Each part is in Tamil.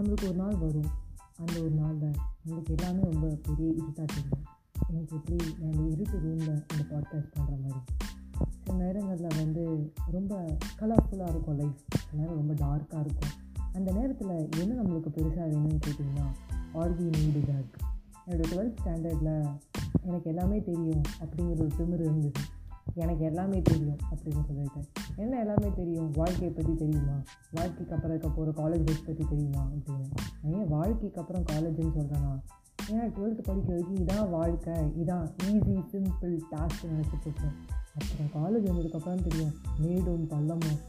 நம்மளுக்கு ஒரு நாள் வரும். அந்த ஒரு நாளில் நம்மளுக்கு எல்லாமே ரொம்ப பெரிய இருட்டாக தெரியும். எனக்கு எப்படி நான் இருட்டு ரூமில் இந்த பாட்காஸ்ட் பண்ணுற மாதிரி. சில நேரங்களில் வந்து ரொம்ப கலர்ஃபுல்லாக இருக்கும் லைஃப் சில நேரம் ரொம்ப டார்க்காக இருக்கும். அந்த நேரத்தில் என்ன நம்மளுக்கு பெருசாக வேணும்னு கேட்டிங்கன்னா ஆர்வி நீடு தான் இருக்குது என்னோடய டுவெல்த் ஸ்டாண்டர்டில் எனக்கு எல்லாமே தெரியும் அப்படிங்கிற ஒரு திமிர் இருந்தது. எனக்கு எல்லாமே தெரியும் அப்படின்னு சொல்லிட்டு. என்ன எல்லாமே தெரியும்? வாழ்க்கையை பற்றி தெரியுமா? வாழ்க்கைக்கு அப்புறம் இருக்க போகிற காலேஜ் லைஃப் பற்றி தெரியுமா அப்படின்னு. ஏன் வாழ்க்கைக்கு அப்புறம் காலேஜ்னு சொல்கிறேன்னா ஏன்னா டுவெல்த்து படிக்க வரைக்கும் இதான் வாழ்க்கை இதான் ஈஸி சிம்பிள் டாஸ்க் நினச்சிட்டு அப்புறம் காலேஜ் வந்ததுக்கப்புறம் தெரியும் மேடும் பள்ளமும்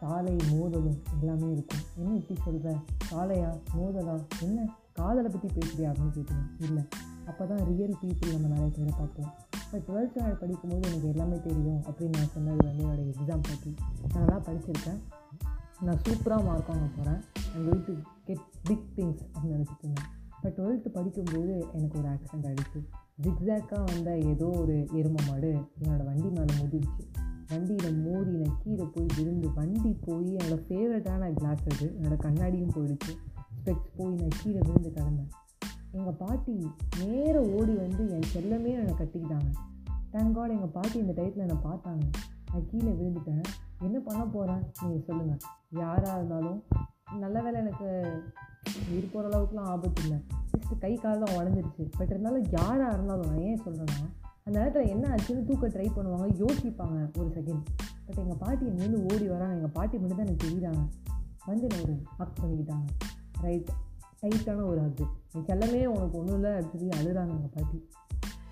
சாலை மோதலும் எல்லாமே இருக்கும். என்ன இப்படி சொல்கிற சாலையா? மோதலா? என்ன? காதலை பற்றி பேசுறியா அப்படின்னு கேட்குறேன் இல்லை. அப்போ தான் ரியல் பீப்புள் நம்ம நிறைய பேரை பார்ப்போம். இப்போ டுவெல்த் ஸ்டாண்டர்ட் படிக்கும்போது எனக்கு எல்லாமே தெரியும் அப்படின்னு நான் சொன்னது வந்து என்னோடய எக்ஸாம் பற்றி நான் நல்லா படிச்சிருக்கேன். நான் சூப்பராக மார்க் வாங்க போகிறேன் I'm going to get big things அப்படின்னு நினச்சிட்டு இருந்தேன். பட் டுவெல்த்து படிக்கும்போது எனக்கு ஒரு ஆக்சிடெண்ட் ஆகிடுச்சு ஜிக்ஸாக்காக வந்த ஏதோ ஒரு எரும மாடு என்னோடய வண்டி மேலே முதிர்ச்சு. வண்டியில் மோதி நான் கீழே போய் விழுந்து வண்டி போய் என்னோடய ஃபேவரட்டான கிளாஸ் அது. என்னோடய கண்ணாடியும் போயிடுச்சு. ஸ்பெக்ஸ் போய் நான் கீழே விழுந்து கிடந்தேன். எங்கள் பாட்டி நேர ஓடி வந்து என் செல்லமே என்னை கட்டிக்கிட்டாங்க. தேங்காட் எங்கள் பாட்டி இந்த டயத்தில் என்னை பார்த்தாங்க. நான் கீழே விழுந்துட்டேன். என்ன பண்ண போகிறேன் நீங்கள் சொல்லுங்கள் யாராக இருந்தாலும் நல்ல வேலை எனக்கு உயிர் போகிற அளவுக்குலாம் ஆபத்து இல்லை. ஜஸ்ட்டு கை கால் தான் உடஞ்சிருச்சு. பட் இருந்தாலும் யாராக இருந்தாலும் நான் ஏன் சொல்கிறேன்னா அந்த நேரத்தில் என்ன ஆச்சுன்னு தூக்க ட்ரை பண்ணுவாங்க யோசிப்பாங்க ஒரு செகண்ட் பட் எங்கள் பாட்டி எங்கேருந்து ஓடி வராங்க. எங்கள் பாட்டி மட்டும் தான் எனக்கு தெரியுறாங்க. வந்து நான் ஒரு ஹக் பண்ணிக்கிட்டாங்க. ரைட் டைட்டான ஒரு ஹக்கு எனக்கு எல்லாமே உனக்கு ஒன்றும் இல்லை அப்படின்னு சொல்லி அழுகிறாங்க எங்கள் பாட்டி.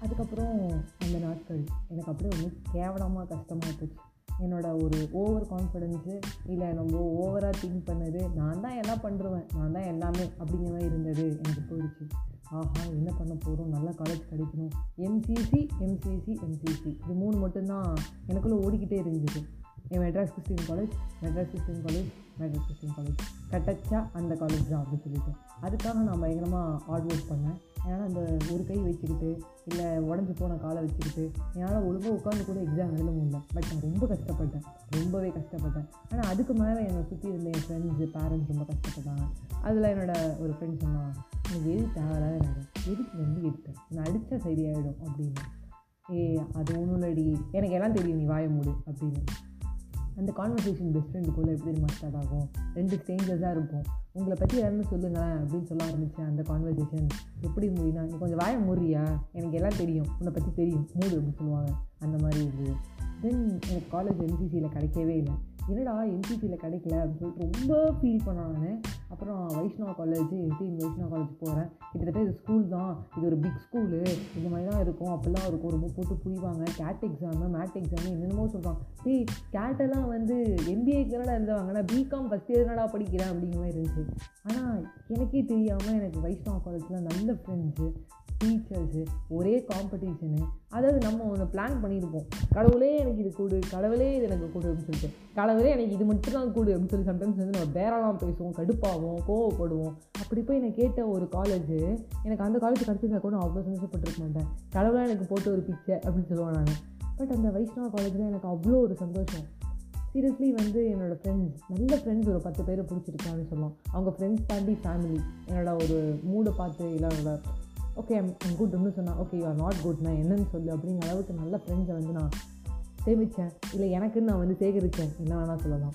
அதுக்கப்புறம் அந்த நாட்கள் எனக்கு அப்படியே ஒன்று கேவலமாக கஷ்டமாக இருந்துச்சு. என்னோட ஒரு ஓவர் கான்ஃபிடென்ஸு இல்லை நம்ம ஓவராக திங்க் பண்ணது நான் தான் எல்லாம் பண்ணுருவேன் நான் தான் எல்லாமே அப்படிங்கிற மாதிரி இருந்தது. எனக்கு போயிடுச்சு. ஆஹா என்ன பண்ண போகிறோம் நல்ல காலேஜ் கிடைக்கணும் எம்சிசி எம்சிசி எம்சிசி இது மூணு மட்டும்தான் எனக்குள்ளே ஓடிக்கிட்டே இருந்துச்சு Madras Christian college Madras Christian college Madras Christian college கட்டச்சா அந்த காலேஜ் தான் அப்படின்னு சொல்லிட்டு. அதுக்காக நான் பயங்கரமாக ஹார்ட் ஒர்க் பண்ணேன். ஏன்னா அந்த ஒரு கை வச்சுக்கிட்டு இல்லை உடஞ்சி போன காலை வச்சுக்கிட்டு என்னால் ஒழுங்காக உட்காந்து கூட எக்ஸாம் எழுத முடியல. பட் நான் ரொம்ப கஷ்டப்பட்டேன். ரொம்பவே கஷ்டப்பட்டேன். ஆனால் அதுக்கு மேலே என்னை சுற்றி இருந்த என் ஃப்ரெண்ட்ஸு பேரண்ட்ஸ் ரொம்ப கஷ்டப்பட்டாங்க. அதில் என்னோடய ஒரு ஃப்ரெண்ட் சொன்னான் எனக்கு எது தேவையில்லாத நேரம் எதுக்கு வந்து எடுத்தேன் நான் அடித்தா சரியாயிடும் அப்படின்னு. ஏ அது ஒன்றும் இல்லடி. எனக்கு எல்லாம் தெரியும். நீ வாய மூடு அப்படின்னு. அந்த கான்வர்சேஷன் பெஸ்ட் ஃப்ரெண்டுக்குள்ளே எப்படி தெரியுமா ஸ்டார்ட் ஆகும்? ரெண்டு ஸ்ட்ரேஞ்சர்ஸாக இருப்போம். உங்களை பற்றி யாருன்னு சொல்லுங்களேன் அப்படின்னு சொல்ல ஆரம்பித்தேன் அந்த கான்வர்சேஷன் எப்படி முடியும்னா நீ கொஞ்சம் வாய முறியா எனக்கு எல்லாம் தெரியும். உன்னை பற்றி தெரியும். மூடு அப்படின்னு சொல்லுவாங்க. அந்த மாதிரி இருந்தது தென் எனக்கு காலேஜ் என்சிசியில் கிடைக்கவே இல்லை. என்னடா என்சிசியில் கிடைக்கல அப்படின்னு சொல்லிட்டு ரொம்ப ஃபீல் பண்ணேன் நான் அப்புறம் Vaishnava college eighteen Vaishnava college போகிறேன் கிட்டத்தட்ட இது ஸ்கூல் தான். இது ஒரு பிக் ஸ்கூலு இந்த மாதிரி தான் இருக்கும். அப்படிலாம் இருக்கும் ரொம்ப போட்டு புரிவாங்க. கேட் எக்ஸாமு மேட் எக்ஸாமு என்னென்னமோ சொல்கிறாங்க டேய் கேட்டெல்லாம் வந்து எம்பிஏக்கு என்னடா எழுதுவாங்க நான் பிகாம் ஃபஸ்ட் இயர் படிக்கிறேன் அப்படிங்கிற மாதிரி இருந்துச்சு. ஆனால் எனக்கே தெரியாமல் எனக்கு வைஷ்ணவா காலேஜில் நல்ல ஃப்ரெண்ட்ஸு டீச்சர்ஸு ஒரே காம்படிஷனு அதாவது நம்ம ஒன்று பிளான் பண்ணியிருப்போம் கடவுளே எனக்கு இது கொடு. கடவுளே இது எனக்கு கொடு அப்படின்னு சொல்லிட்டு. கடவுளே எனக்கு இது மட்டும் தான் கொடு அப்படின்னு சொல்லி சம்டைம்ஸ் வந்து நம்ம பேரெல்லாம் பேசுவோம். கடுப்பாக ஆகும் கோவப்படுவோம். அப்படி போய் நான் கேட்ட ஒரு காலேஜ் எனக்கு அந்த காலேஜ் கிடச்சிருந்தா கூட நான் அவ்வளோ சந்தோஷப்பட்டிருக்க மாட்டேன். கடவுளாக எனக்கு போட்டு ஒரு பிச்சை அப்படின்னு சொல்லுவேன் நான். பட் அந்த வைஷ்ணவ காலேஜில் எனக்கு அவ்வளோ ஒரு சந்தோஷம். சீரியஸ்லி வந்து என்னோடய ஃப்ரெண்ட்ஸ் நல்ல ஃப்ரெண்ட்ஸ் ஒரு பத்து பேரை பிடிச்சிருக்கான்னு சொல்லலாம் அவங்க ஃப்ரெண்ட்ஸ் தாண்டி ஃபேமிலி என்னோட ஒரு மூடை பார்த்து இல்லை ஓகே ஐம் குட் அப்படின்னு சொன்னால் okay you are not good நான் என்னன்னு சொல்லு அப்படிங்கிற அளவுக்கு நல்ல ஃப்ரெண்ட்ஸை வந்து நான் சேமித்தேன் இல்லை எனக்குன்னு நான் வந்து சேகரித்தேன் என்ன வேணால் சொல்லலாம்.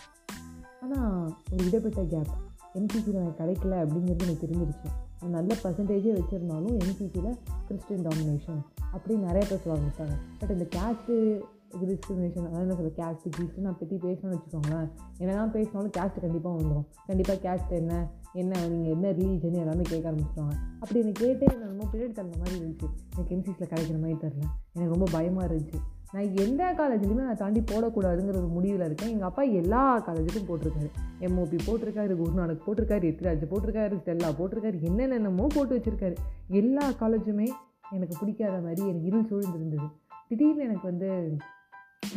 ஆனால் ஒரு இடப்பட்ட கேப் எம்சிசியில் எனக்கு கிடைக்கல அப்படிங்கிறது எனக்கு தெரிஞ்சிருச்சு. நான் நல்ல பர்சன்டேஜே வச்சுருந்தாலும் எம்சிசியில் கிறிஸ்டின் டாமினேஷன் அப்படின்னு நிறைய பேர் சொல்ல ஆரம்பிச்சாங்க. பட் இந்த கேஸ்ட்டு டிஸ்கிரிமினேஷன் அதாவது என்ன சொல்ல கேஸ்ட் கீஸ்ட்டு நான் பற்றி பேசணும்னு வச்சுக்கோங்களேன். என்ன தான் பேசினாலும் கேஸ்ட் கண்டிப்பாக வந்துடும் கண்டிப்பாக கேஸ்ட் என்ன என்ன நீங்கள் என்ன ரிலீஜன் எல்லாமே கேட்க ஆரம்பிச்சிட்டாங்க அப்படி எனக்கு கேட்டே நான் ரொம்ப பீரியட் தகுந்த மாதிரி இருந்துச்சு. எனக்கு எம்சிஸில் கிடைக்கிற மாதிரி தெரில எனக்கு ரொம்ப பயமாக இருந்துச்சு. நான் எந்த காலேஜ்லையுமே நான் தாண்டி போடக்கூடாதுங்கிற ஒரு முடிவில் இருக்கேன். எங்கள் அப்பா எல்லா காலேஜுக்கும் போட்டிருக்காரு. எம்ஓபி போட்டிருக்காரு குருநானக் போட்டிருக்காரு எத்ராஜ் போட்டிருக்காரு ஸ்டெல்லா போட்டிருக்காரு என்னென்னமோ போட்டு வச்சுருக்காரு. எல்லா காலேஜுமே எனக்கு பிடிக்காத மாதிரி எனக்கு இருள் சூழ்ந்திருந்தது. திடீர்னு எனக்கு வந்து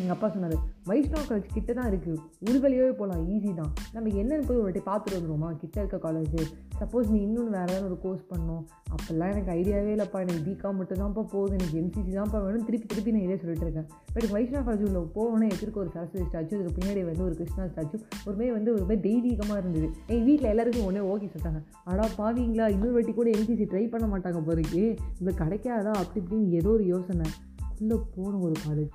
எங்கள் அப்பா சொன்னார் வைஷ்ணவ் காலேஜ் கிட்ட தான் இருக்குது உள்வெளியாகவே போகலாம் ஈஸி தான். நம்ம என்னென்னு போய் ஒரு வாட்டி பார்த்துட்டு வந்துடுவோமா கிட்ட இருக்க காலேஜ் சப்போஸ் நீ இன்னொன்று வேறு ஏதாவது ஒரு கோர்ஸ் பண்ணணும். அப்போல்லாம் எனக்கு ஐடியாவே இல்லைப்பா. எனக்கு பிகாம் மட்டும்தான்ப்பா போகுது. எனக்கு எம்சிசி தான்ப்பா வேணும். திருப்பி திருப்பி நான் இதே சொல்லிட்டு இருக்கேன். பட் வைஷ்ணவ காலேஜ் உள்ள போகணும் எதிர்க்க ஒரு சரஸ்வதி ஸ்டாச்சு அதுக்கு பின்னாடி வந்து ஒரு கிருஷ்ணா ஸ்டாச்சு ஒரு மாதிரி வந்து ஒரு மாதிரி தெய்வீகமாக இருந்தது. எங்கள் வீட்டில் எல்லாருக்கும் ஒன்றே ஓகே சொல்லிட்டாங்க. அடா பாவீங்களா? இன்னொரு வாட்டி கூட எம்சிசி ட்ரை பண்ண மாட்டாங்க பிறகு இது கிடைக்காதா? அப்படி இப்படின்னு ஏதோ ஒரு யோசனை. உள்ளே போன ஒரு காலேஜ்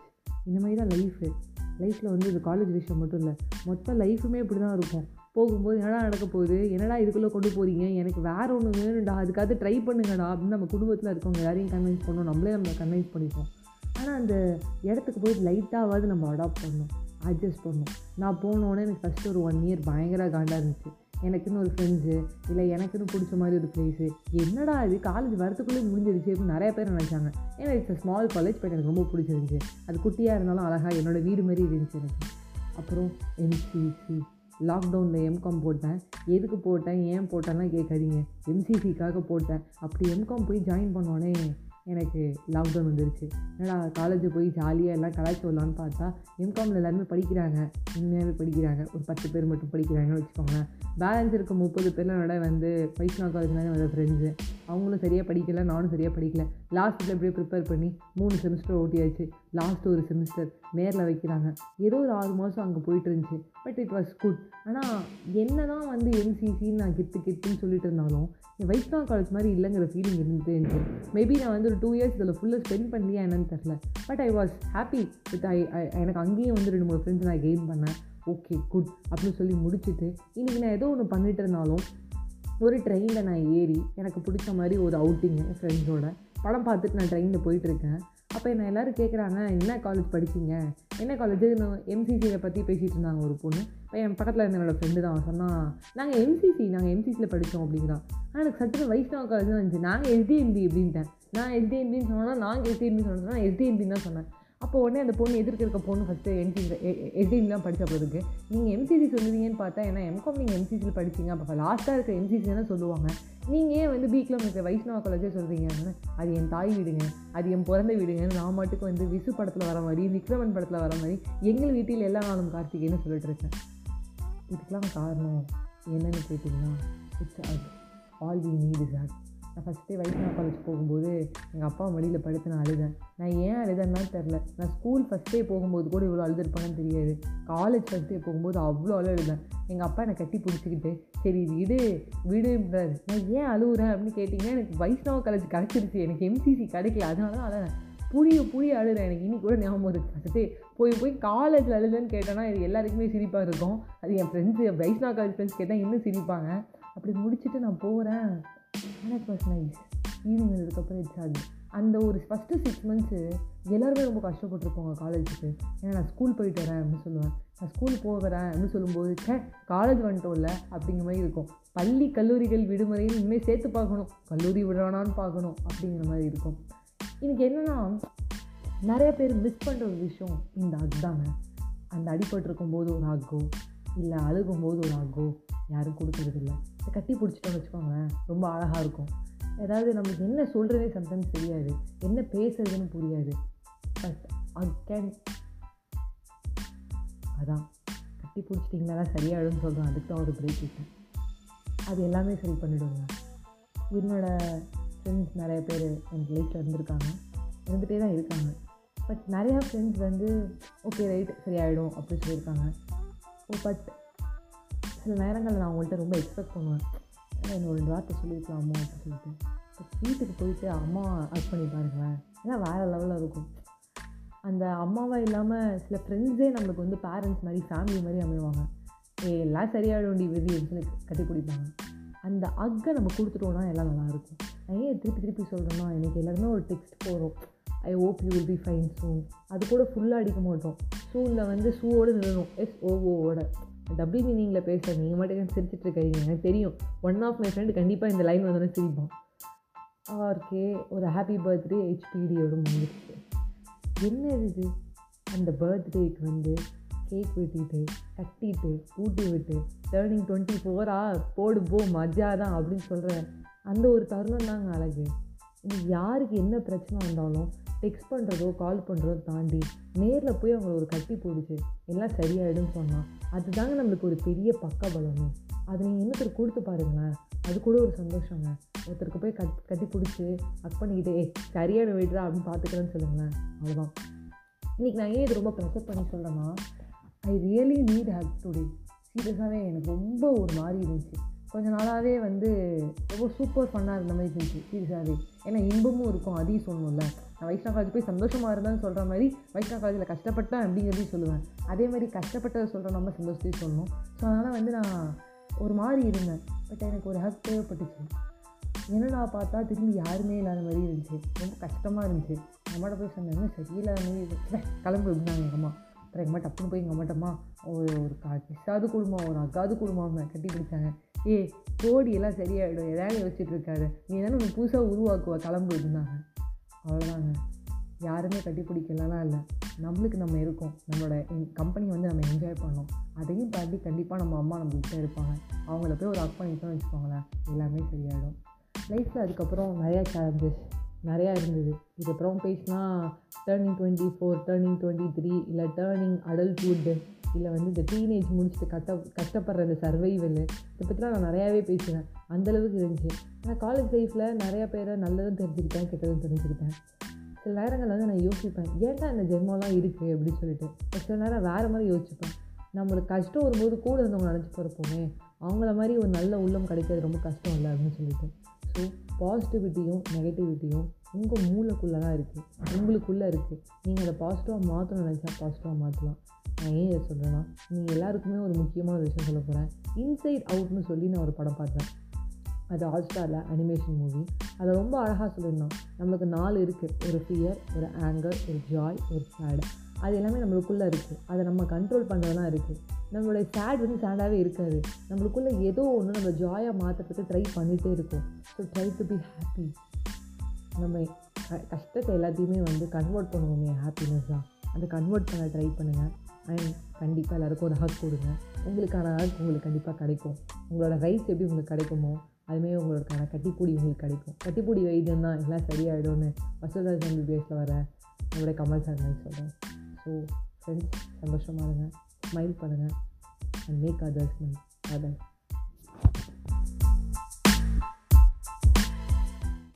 இந்த மாதிரி தான் லைஃபு லைஃப்பில் வந்து இது காலேஜ் விஷயம் மட்டும் இல்லை. மொத்த லைஃபுமே இப்படி தான் இருக்கும். போகும்போது என்னடா நடக்க போகுது? என்னடா இதுக்குள்ளே கொண்டு போகிறீங்க எனக்கு வேறு ஒன்று வேணும்டா. அதுக்காக ட்ரை பண்ணுங்கடா. அப்படின்னு நம்ம குடும்பத்தில் இருக்கவங்க யாரையும் கன்வின்ஸ் பண்ணணும் நம்மளே நம்ம கன்வின்ஸ் பண்ணிப்போம். ஆனால் அந்த இடத்துக்கு போய் லைட்டாகவாது நம்ம அடாப்ட் பண்ணோம் அட்ஜஸ்ட் பண்ணோம் நான் போனோடனே எனக்கு ஃபஸ்ட்டு ஒரு ஒன் இயர் பயங்கர காண்டாக இருந்துச்சு. எனக்குன்னு ஒரு ஃப்ரெண்ட்ஸு இல்லை எனக்குன்னு பிடிச்ச மாதிரி ஒரு ப்ளேஸு என்னடா இது? காலேஜ் வரத்துக்குள்ளே முடிஞ்சிருச்சு அப்படின்னு நிறைய பேர் நினச்சாங்க. ஏன்னா இட்ஸ் ஸ்மால் காலேஜ் பட் எனக்கு ரொம்ப பிடிச்சிருந்துச்சு. அது குட்டியாக இருந்தாலும் அழகாக என்னோடய வீடு மாதிரி இருந்துச்சு எனக்கு. அப்புறம் என்சிசி லாக்டவுனில் எம்காம் போட்டேன். எதுக்கு போட்டேன்? ஏன் போட்டேன்லாம் கேட்காதீங்க. எம்சிசிக்காக போட்டேன். அப்படி எம்காம் போய் ஜாயின் பண்ணோடனே எனக்கு லாக்டவுன் வந்துருச்சு. என்னடா காலேஜ் போய் ஜாலியாக எல்லாம் கலாய்ச்சி வரலான்னு பார்த்தா எம்காமில் எல்லாருமே படிக்கிறாங்க. உண்மையாகவே படிக்கிறாங்க. ஒரு பத்து பேர் மட்டும் படிக்கிறாங்கன்னு வச்சுக்கோங்களேன். பேலன்ஸ் இருக்க முப்பது பேர்லாம் என்னோட வந்து வைஷ்ணவ தான் வந்த ஃப்ரெண்ட்ஸு அவங்களும் சரியாக படிக்கல நானும் சரியாக படிக்கல. லாஸ்ட்டில் எப்படியே ப்ரிப்பேர் பண்ணி மூணு செமஸ்டர் ஓட்டியாச்சு. லாஸ்ட் ஒரு செமஸ்டர் நேரில் வைக்கிறாங்க. ஏதோ ஒரு ஆறு மாதம் அங்கே போயிட்டு இருந்துச்சு. பட் இட் வாஸ் குட் ஆனால் என்ன தான் வந்து என்சிசின்னு நான் கெத்து கெத்துன்னு சொல்லிட்டு இருந்தாலும் என் வைஷ்ணவ காலேஜ் மாதிரி இல்லைங்கிற ஃபீலிங் இருந்துகிட்டே இருந்துச்சு. மேபி நான் வந்து ஒரு டூ இயர்ஸ் இதில் ஃபுல்லாக ஸ்பெண்ட் பண்ணலையா என்னன்னு தெரில but I was happy with I எனக்கு அங்கேயும் வந்து ரெண்டு மூணு ஃப்ரெண்ட்ஸ் நான் கெயின் பண்ணேன். ஓகே குட் அப்படின்னு சொல்லி முடிச்சுட்டு இன்றைக்கி நான் ஏதோ ஒன்று பண்ணிட்டு இருந்தாலும் ஒரு ட்ரெயினில் நான் ஏறி எனக்கு பிடிச்ச மாதிரி ஒரு அவுட்டிங்கு ஃப்ரெண்ட்ஸோட படம் பார்த்துட்டு நான் ட்ரெயினில் போயிட்டுருக்கேன். அப்போ என்ன எல்லோரும் கேட்குறாங்க என்ன காலேஜ் படிச்சிங்க? என்ன காலேஜ் எம்சிசியை பற்றி பேசிகிட்டு இருந்தாங்க ஒரு பொண்ணு. இப்போ என் பக்கத்தில் இருந்த என்னோடய ஃப்ரெண்டு தான் சொன்னால் நாங்கள் எம்சிசி நாங்கள் எம்சிசியில் படித்தோம் அப்படிங்கிறான். ஆனால் எனக்கு சட்டுன்னு வைஷ்ணவ காலேஜ் தான் இருந்துச்சு. நாங்கள் எஸ்டிஎம்பி அப்படின்ட்டேன். நான் எஸ்டிஎம்பின்னு சொன்னால் நாங்கள் எஸ்டிஎம்பி சொன்னோம்னா நான் எஸ்டிஎன்பின்னு தான் சொன்னேன். அப்போ உடனே அந்த பொண்ணு எதிர்க்க இருக்க பொண்ணு ஃபஸ்ட்டு என்டி எஸ்டிஎம் படித்த பொழுதுக்கு நீங்கள் எம்சிசி சொல்லுவீங்கன்னு பார்த்தா ஏன்னா எம்காம் நீங்கள் எம்சிசியில் படிச்சிங்க அப்போ லாஸ்ட்டாக இருக்க எம்சிசி தான் சொல்லுவாங்க. நீங்கள் ஏன் வந்து பீக்கில் இருக்க வைஷ்ணவ காலேஜே சொல்கிறீங்க அது என் தாய் வீடுங்க. அது என் பிறந்த வீடுங்கன்னு நான் மட்டுக்கு வந்து விசு படத்தில் வர மாதிரி விக்ரமன் படத்தில் வர மாதிரி எங்கள் வீட்டில் எல்லா நாளும் கார்த்திகைன்னு சொல்லிட்டு இருக்கேன். இதுக்கெலாம் காரணம் என்னென்னு கேட்டிங்கன்னா it's all we need is ad நான் ஃபஸ்ட்டே வைஷ்ணவ காலேஜ் போகும்போது எங்கள் அப்பா வழியில் படுத்து நான் அழுதேன். நான் ஏன் அழுதேன்னா தெரில நான் ஸ்கூல் ஃபஸ்ட்டே போகும்போது கூட இவ்வளோ அழுதுருப்பேன்னு தெரியாது. காலேஜ் ஃபஸ்ட்டே போகும்போது அவ்வளோ அழு அழுதேன். எங்கள் அப்பா என்னை கட்டி பிடிச்சிக்கிட்டு சரி விடு விடுன்றார் நான் ஏன் அழுகுறேன் அப்படின்னு கேட்டிங்கன்னா எனக்கு வைஷ்ணவ காலேஜ் கிடச்சிருச்சு. எனக்கு எம்சிசி கிடைக்கல. அதனால தான் அழுதேன். புளிய புளிய அழுகிறேன் எனக்கு இன்னி கூட ஞாபகம் இருக்குது ஃபஸ்ட்டு போய் போய் காலேஜில் அழுதுன்னு கேட்டேன்னா இது எல்லாருக்குமே சிரிப்பாக இருக்கும். அது என் ஃப்ரெண்ட்ஸு வைஷ்ணா காலேஜ் ஃப்ரெண்ட்ஸ் கேட்டால் இன்னும் சிரிப்பாங்க. அப்படி முடிச்சுட்டு நான் போகிறேன் எனக்கு வாஸ் நைஸ் ஈவினிங் வந்ததுக்கப்புறம் இட்ஸ் ஆகுது அந்த ஒரு ஃபஸ்ட்டு சிக்ஸ் மந்த்ஸு எல்லாருமே ரொம்ப கஷ்டப்பட்டுருப்போங்க காலேஜுக்கு ஏன்னா நான் ஸ்கூல் போயிட்டு வரேன் அப்படின்னு சொல்லுவேன். நான் ஸ்கூல் போகிறேன் அப்படின்னு சொல்லும்போது சே காலேஜ் வந்துட்டோம்ல அப்படிங்கிற மாதிரி இருக்கும். பள்ளி கல்லூரிகள் விடுமுறையில் இனிமேல் சேர்த்து பார்க்கணும். கல்லூரி விடுறானான்னு பார்க்கணும் அப்படிங்கிற மாதிரி இருக்கும். எனக்கு என்னென்னா நிறைய பேர் மிஸ் பண்ணுற ஒரு விஷயம் இந்த அதுதாங்க அந்த அடிபட்டிருக்கும் போது ஒரு ஆகோ இல்லை அழுகும்போது ஒரு ஆகோ யாரும் கொடுக்கறதில்ல. கட்டி பிடிச்சிட்டோம்னு வச்சுக்கோங்களேன் ரொம்ப அழகாக இருக்கும். ஏதாவது நமக்கு என்ன சொல்கிறதே சம்டைம்ஸ் தெரியாது. என்ன பேசுறதுன்னு புரியாது. பட் அகேன் அதான். கட்டி பிடிச்சிட்டிங்கன்னா தான் சரியாயிடும்னு சொல்கிறேன் அதுக்கு தான் ஒரு பிரேக் இருக்கும் அது எல்லாமே சரி பண்ணிவிடுங்க என்னோடய ஃப்ரெண்ட்ஸ் நிறைய பேர் எனக்கு லைஃப்பில் இருந்திருக்காங்க. இருந்துகிட்டே தான் இருக்காங்க. பட் நிறையா ஃப்ரெண்ட்ஸ் வந்து ஓகே ரைட் சரியாயிடும் அப்படின்னு சொல்லியிருக்காங்க. Oh, ஓ பட் சில நேரங்களில் நான் அவங்கள்ட்ட ரொம்ப எக்ஸ்பெக்ட் பண்ணுவேன். ஏன்னா இன்னும் ரெண்டு வார்த்தை சொல்லியிருக்கலாமோ அப்படின்னு சொல்லிட்டு. வீட்டுக்கு போயிட்டு அம்மா அட் பண்ணி பாருங்களேன். ஏன்னா வேறு லெவலில் இருக்கும். அந்த அம்மாவாக இல்லாமல் சில ஃப்ரெண்ட்ஸே நம்மளுக்கு வந்து பேரண்ட்ஸ் மாதிரி ஃபேமிலி மாதிரி அமைவாங்க. ஏ எல்லாம் சரியாக வேண்டிய விதி அப்படின்னு சொல்லி கட்டி பிடிப்பாங்க. அந்த அக்கை நம்ம கொடுத்துட்டோன்னா எல்லாம் நல்லாயிருக்கும் நான் ஏன் திருப்பி திருப்பி சொல்கிறேன்னா எனக்கு எல்லாருமே ஒரு டெக்ஸ்ட் போகிறோம் I hope you will be fine soon அது கூட ஃபுல்லாக அடிக்க மாட்டோம். ஷூவில் வந்து ஷூவோடு நிறுவணும் எஸ் ஓவோட டபுள் மீனிங்கில் பேச நீங்கள் மட்டும் சிரிச்சிட்டு இருக்கீங்க எனக்கு தெரியும். ஒன் ஆஃப் மை ஃப்ரெண்டு கண்டிப்பாக இந்த லைன் வந்தோடனே சிரிப்பான். ஆர்கே ஒரு ஹாப்பி பர்த்டே ஹெச்பிடியோட முடிஞ்சிருச்சு. என்ன இது? அந்த பர்த்டேக்கு வந்து கேக் வெட்டிட்டு கட்டிட்டு ஊட்டி விட்டு டேர்னிங் டுவெண்ட்டி ஃபோரா போடு போ மஜா தான் அப்படின்னு சொல்கிற அந்த ஒரு தருணம் தாங்க அழகு. யாருக்கு என்ன பிரச்சனை வந்தாலும் டெக்ஸ்ட் பண்ணுறதோ கால் பண்ணுறதோ தாண்டி நேரில் போய் அவங்கள ஒரு கட்டி போடுச்சு எல்லாம் சரியாயிடும்னு சொன்னால் அதுதாங்க நம்மளுக்கு ஒரு பெரிய பக்க பலமே. அது நீங்கள் இன்னொருத்தர் கொடுத்து பாருங்களேன். அது கூட ஒரு சந்தோஷங்க. ஒருத்தருக்கு போய் கட் கட்டி பிடிச்சி அக் பண்ணிக்கிட்டே "ஏய், சரியான விடுறா அப்படின்னு பார்த்துக்கிறேன்னு சொல்லுங்களேன். அவ்வளோதான் இன்றைக்கி நான் ஏன் இது ரொம்ப ப்ரெஷர் பண்ணி சொல்கிறேன்னா I really need help today சீரியஸாகவே எனக்கு ரொம்ப ஒரு மாதிரி இருந்துச்சு. கொஞ்ச நாளாகவே வந்து ரொம்ப சூப்பர் ஃபன்னாக இருந்த மாதிரி இருந்துச்சு சீரியஸாகவே ஏன்னா இன்பமும் இருக்கும் அதையும் சொல்லணும்ல நான் வைஷ்ணவ காலேஜ் போய் சந்தோஷமாக இருந்தேன்னு சொல்கிற மாதிரி வைஷ்ணவ காலேஜில் கஷ்டப்பட்டேன் அப்படிங்கிறதையும் சொல்லுவேன். அதே மாதிரி கஷ்டப்பட்டதை சொல்கிற நம்ம சந்தோஷத்தையும் சொல்லணும். ஸோ அதனால் வந்து நான் ஒரு மாதிரி இருந்தேன். பட் எனக்கு ஒரு ஹெல்ப் தேவைப்பட்டுச்சு. என்னடா பார்த்தா திரும்பி யாருமே இல்லாத மாதிரி இருந்துச்சு. ரொம்ப கஷ்டமாக இருந்துச்சு. நம்மளோட போய் சொன்னேன் சரியில்லாத மாதிரி கிளம்பி ச்சே, எங்கள் அம்மா. அப்புறம் எங்கள் அம்மா டப்புன்னு போய் எங்கள் அம்மாட்டம்மா ஒரு ஒரு கிஸ்ஸாவது குடும்பம் ஒரு அக்காவது குடும்பம் கட்டி பிடிச்சாங்க. ஏ கோடி எல்லாம் சரியாயிடும் எதாவது யோசிச்சுட்டு இருக்காது. நீ தானே ஒன்று புதுசாக உருவாக்குவ கிளம்பு இருந்தாங்க. அவ்வளோதாங்க யாருமே கட்டி பிடிக்கலலாம் இல்லை. நம்மளுக்கு நம்ம இருக்கோம். நம்மளோட கம்பெனி வந்து நம்ம என்ஜாய் பண்ணோம். அதையும் தாண்டி கண்டிப்பாக நம்ம அம்மா நம்மள்கிட்ட இருப்பாங்க. அவங்கள போய் ஒரு அக் பண்ணிட்டோம்னு வச்சுக்கோங்களேன் எல்லாமே சரியாயிடும். லைஃப்பில் அதுக்கப்புறம் நிறையா சேலஞ்சஸ் நிறையா இருந்தது. இதுக்கப்புறம் பேசினா turning twenty four turning twenty three இல்லை டேர்னிங் அடல்ட்ஹுட்டு இல்லை வந்து இந்த டீனேஜ் முடிச்சுட்டு கட்ட கஷ்டப்படுற இந்த சர்வைவல் இதை பற்றிலாம் நான் நிறையாவே பேசுவேன். அந்தளவுக்கு இருந்துச்சு. ஆனால் காலேஜ் லைஃப்பில் நிறையா பேரை நல்லதும் தெரிஞ்சுக்கிட்டேன் கெட்டதும் தெரிஞ்சுக்கிட்டேன். சில நேரங்களில் வந்து நான் யோசிப்பேன் ஏன்டா இந்த ஜென்மம்லாம் இருக்குது அப்படின்னு சொல்லிட்டு. சில நேரம் வேறு மாதிரி யோசிப்பேன் நம்மளுக்கு கஷ்டம் வரும்போது கூட இருந்தவங்க நினச்சி பிறப்போமே அவங்கள மாதிரி ஒரு நல்ல உள்ளம் கிடைக்கிறது ரொம்ப கஷ்டம் இல்லை அப்படின்னு சொல்லிட்டு. ஸோ பாசிட்டிவிட்டியும் நெகட்டிவிட்டியும் உங்கள் மூளைக்குள்ளே தான் இருக்குது உங்களுக்குள்ளே இருக்குது நீங்கள் அதை பாசிட்டிவாக மாற்றணும் நினச்சா பாசிட்டிவாக மாற்றலாம் நான் ஏன் இதை சொல்கிறேன்னா நீங்கள் எல்லாருக்குமே ஒரு முக்கியமான விஷயம் சொல்ல போகிறேன் இன்சைட் அவுட்னு சொல்லி நான் ஒரு படம் பார்த்தேன். அது ஹாட்ஸ்டாரில் அனிமேஷன் மூவி அதை ரொம்ப அழகாக சொல்லியிருந்தான். நம்மளுக்கு நாலு இருக்குது ஒரு ஃபியர் ஒரு ஆங்கர் ஒரு ஜாய் ஒரு சேட் அது எல்லாமே நம்மளுக்குள்ளே இருக்குது அதை நம்ம கண்ட்ரோல் பண்ணுறதுலாம் இருக்குது நம்மளுடைய சேட் வந்து சேடாகவே இருக்காது. நம்மளுக்குள்ளே ஏதோ ஒன்று நம்ம ஜாயாக மாற்றுறதுக்கு ட்ரை பண்ணிகிட்டே இருக்கும். So try to be happy நம்ம கஷ்டத்தை எல்லாத்தையுமே வந்து கன்வெர்ட் பண்ணுவோமே ஹாப்பினஸ் தான் அதை கன்வெர்ட் பண்ண ட்ரை பண்ணுங்கள் அண்ட் கண்டிப்பாக எல்லாருக்கும் ஒரு ஹக் கொடுங்க. உங்களுக்கான ஹக் உங்களுக்கு கண்டிப்பாக கிடைக்கும். உங்களோட ரைட்ஸ் எப்படி உங்களுக்கு கிடைக்குமோ அதுமாரி உங்களுக்கான கட்டிப்பூடி உங்களுக்கு கிடைக்கும். கட்டிப்பூடி வைத்தியம் தான் எல்லாம் சரியாயிடும்னு வசூல்ராஜ் எம்பிபிஎஸில் வர நம்மளுடைய கமல் சார் மாதிரி சொல்கிறேன் ஸோ ஃப்ரெண்ட்ஸ் சந்தோஷமாக இருங்க. ஸ்மைல் பண்ணுங்கள் அண்ட் மேக் அதர்ஸ் ஸ்மைல் அதான்